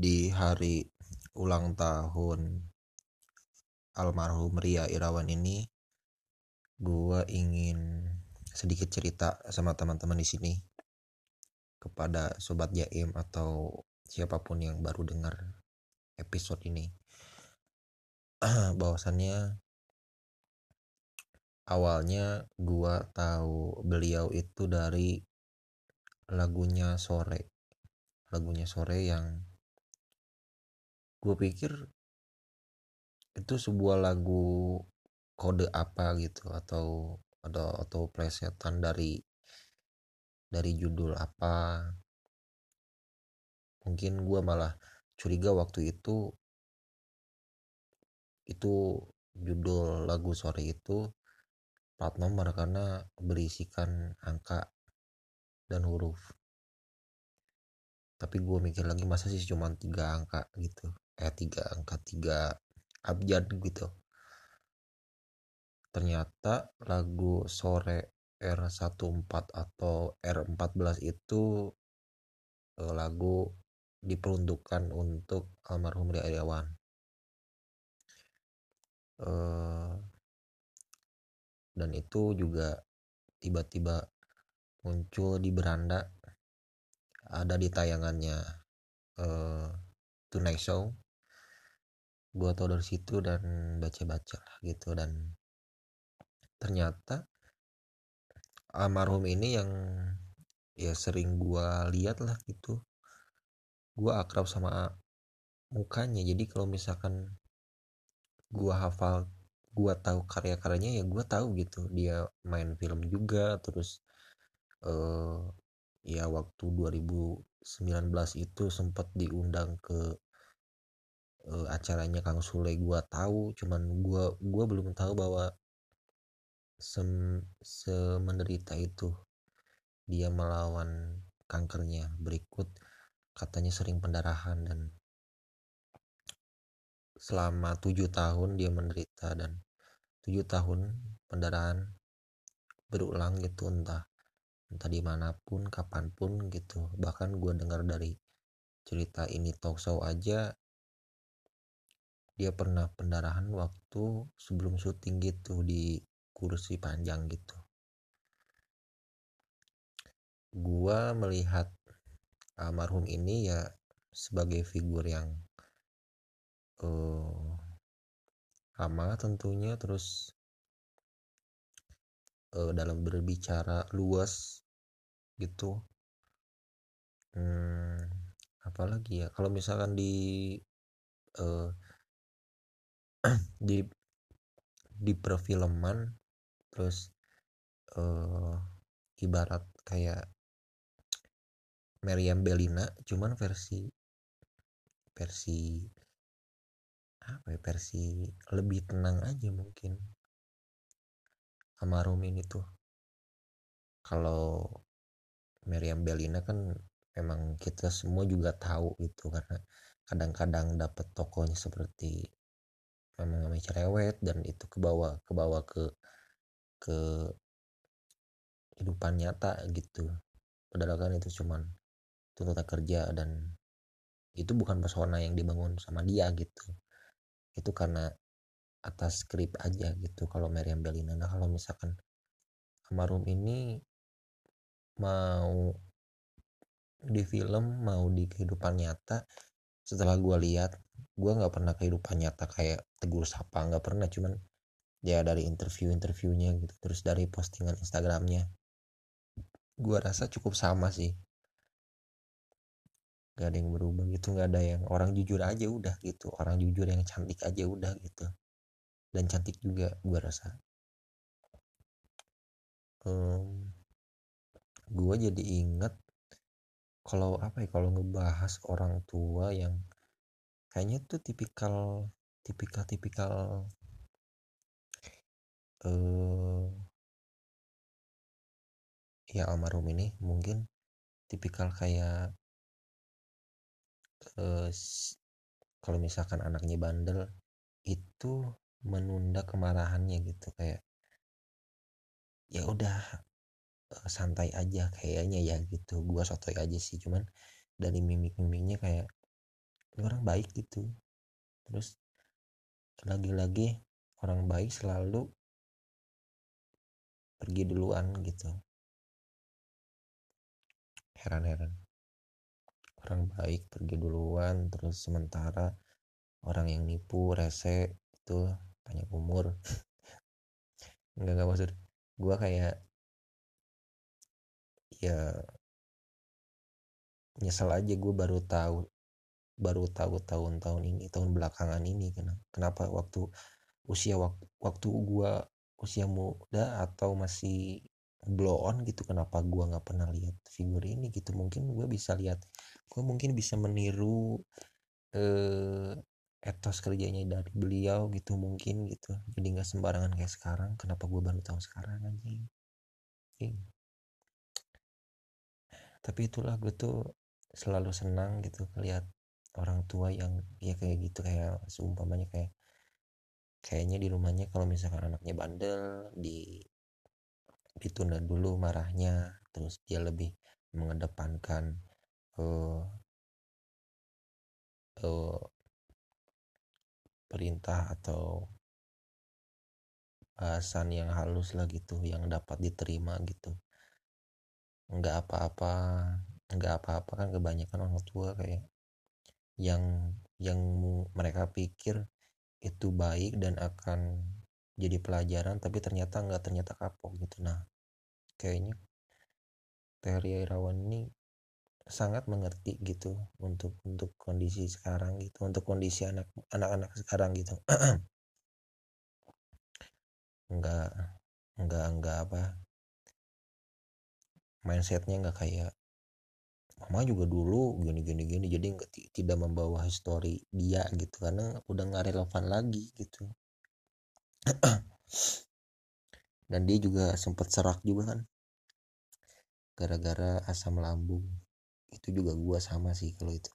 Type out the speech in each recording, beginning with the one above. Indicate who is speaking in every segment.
Speaker 1: di hari ulang tahun almarhum Ria Irawan ini gua ingin sedikit cerita sama teman-teman di sini kepada sobat Jaim atau siapa pun yang baru dengar episode ini. Bahwasannya awalnya gua tahu beliau itu dari lagunya sore. Lagunya sore yang gue pikir itu sebuah lagu kode apa gitu atau ada atau plesetan dari dari judul apa. Mungkin gue malah curiga waktu itu itu judul lagu sore itu plat nomor karena berisikan angka dan huruf. Tapi gue mikir lagi masa sih cuma tiga angka gitu eh tiga angka tiga abjad gitu. Ternyata lagu sore R14 atau R14 itu eh, lagu diperuntukkan untuk almarhum Ria Iriawan eh, dan itu juga tiba-tiba muncul di beranda ada di tayangannya uh, Tonight Show gue tau dari situ dan baca-baca gitu. Dan ternyata almarhum ini yang ya sering gue lihat lah gitu gue akrab sama mukanya. Jadi kalau misalkan gue hafal gue tahu karya-karyanya ya gue tahu gitu. Dia main film juga terus uh, ya waktu 2019 itu sempat diundang ke uh, acaranya Kang Sule gua tahu cuman gua gua belum tahu bahwa sem semenderita itu dia melawan kankernya. Berikut katanya sering pendarahan dan selama tujuh tahun dia menderita dan tujuh tahun pendarahan berulang gitu entah entah di mana pun kapan pun gitu. Bahkan gue dengar dari cerita ini talk show aja dia pernah pendarahan waktu sebelum syuting gitu di kursi panjang gitu. Gue melihat almarhum ini ya sebagai figur yang uh, lama tentunya terus uh, dalam berbicara luas gitu. Hmm, apalagi ya kalau misalkan di uh, di di perfilman terus uh, ibarat kayak Meriam Belina cuman versi versi apa ya versi lebih tenang aja mungkin. Almarhum ini tuh kalau Meriam Belina kan memang kita semua juga tahu gitu karena kadang-kadang dapat tokonya seperti namanya cerewet dan itu ke bawah ke bawah ke ke kehidupan nyata gitu. Padahal kan itu cuman tuntutan kerja dan itu bukan pesona yang dibangun sama dia gitu. Itu karena atas skrip aja gitu kalau Meriam Belina nah kalau misalkan Almarhum ini mau di film mau di kehidupan nyata setelah gue lihat gue nggak pernah kehidupan nyata kayak tegur sapa nggak pernah cuman ya dari interview interviewnya gitu terus dari postingan Instagramnya. Gue rasa cukup sama sih. Gak ada yang berubah gitu nggak ada yang orang jujur aja udah gitu orang jujur yang cantik aja udah gitu. Dan cantik juga gue rasa. Um, gue jadi inget kalau apa ya kalau ngebahas orang tua yang kayaknya tuh tipikal tipikal tipikal uh, ya almarhum ini mungkin tipikal kayak uh, kalau misalkan anaknya bandel itu menunda kemarahannya gitu kayak ya udah eh, santai aja kayaknya ya gitu. Gua sotoy aja sih cuman dari mimik-mimiknya kayak orang baik gitu. Terus lagi-lagi orang baik selalu pergi duluan gitu. Heran-heran. Orang baik pergi duluan terus sementara orang yang nipu rese itu banyak umur. Nggak nggak maksud gue kayak ya nyesel aja gue baru tahu baru tahu tahun-tahun ini tahun belakangan ini kenapa waktu usia waktu, gue usia muda atau masih blow on gitu kenapa gue nggak pernah lihat figur ini gitu. Mungkin gue bisa lihat gue mungkin bisa meniru eh, etos kerjanya dari beliau gitu mungkin gitu. Jadi nggak sembarangan kayak sekarang kenapa gue baru tahu sekarang anjing? Tapi itulah gue tuh selalu senang gitu lihat orang tua yang ya kayak gitu kayak seumpamanya kayak kayaknya di rumahnya kalau misalkan anaknya bandel di ditunda dulu marahnya terus dia lebih mengedepankan uh, uh, perintah atau bahasan yang halus lah gitu yang dapat diterima gitu. Nggak apa-apa nggak apa-apa kan kebanyakan orang tua kayak yang yang mereka pikir itu baik dan akan jadi pelajaran tapi ternyata nggak ternyata kapok gitu. Nah kayaknya teori Irawan ini sangat mengerti gitu untuk untuk kondisi sekarang gitu untuk kondisi anak anak-anak sekarang gitu. Nggak nggak nggak apa mindsetnya nggak kayak mama juga dulu gini gini gini jadi tidak membawa histori dia gitu karena udah nggak relevan lagi gitu. Dan dia juga sempat serak juga kan gara-gara asam lambung. Itu juga gua sama sih kalau itu.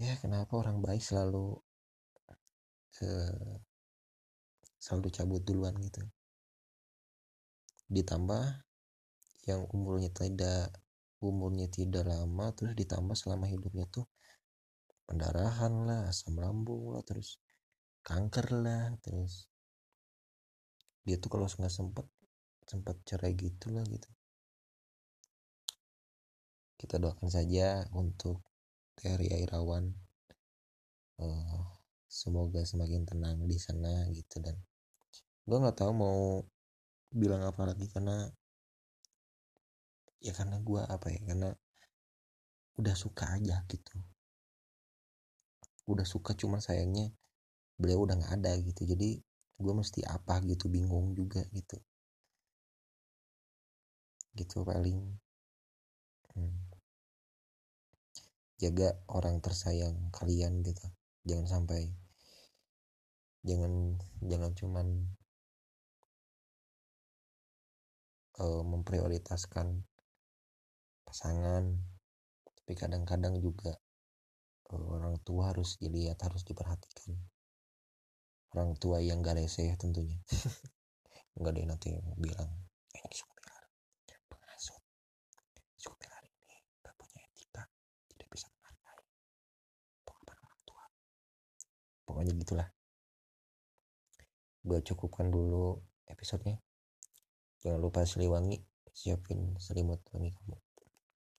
Speaker 1: Ya kenapa orang baik selalu eh, selalu cabut duluan gitu. Ditambah yang umurnya tidak umurnya tidak lama terus ditambah selama hidupnya tuh pendarahan lah asam lambung lah terus kanker lah terus dia tuh kalau nggak sempet sempat cerai gitu lah gitu. Kita doakan saja untuk Terry Airawan uh, semoga semakin tenang di sana gitu. Dan gue nggak tahu mau bilang apa lagi karena ya karena gue apa ya karena udah suka aja gitu. Udah suka cuma sayangnya beliau udah nggak ada gitu. Jadi gue mesti apa gitu bingung juga gitu. Gitu paling. Hmm. jaga orang tersayang kalian gitu. Jangan sampai jangan jangan cuman uh, memprioritaskan pasangan. Tapi kadang-kadang juga eh, orang tua harus dilihat harus diperhatikan. Orang tua yang gak rese tentunya. Nggak yang nanti bilang eh, ini suka pilar pengasut ini gak punya etika tidak bisa menghargai. Orang tua. Pokoknya gitulah. Gue cukupkan dulu episodenya. Jangan lupa seliwangi siapin selimut wangi kamu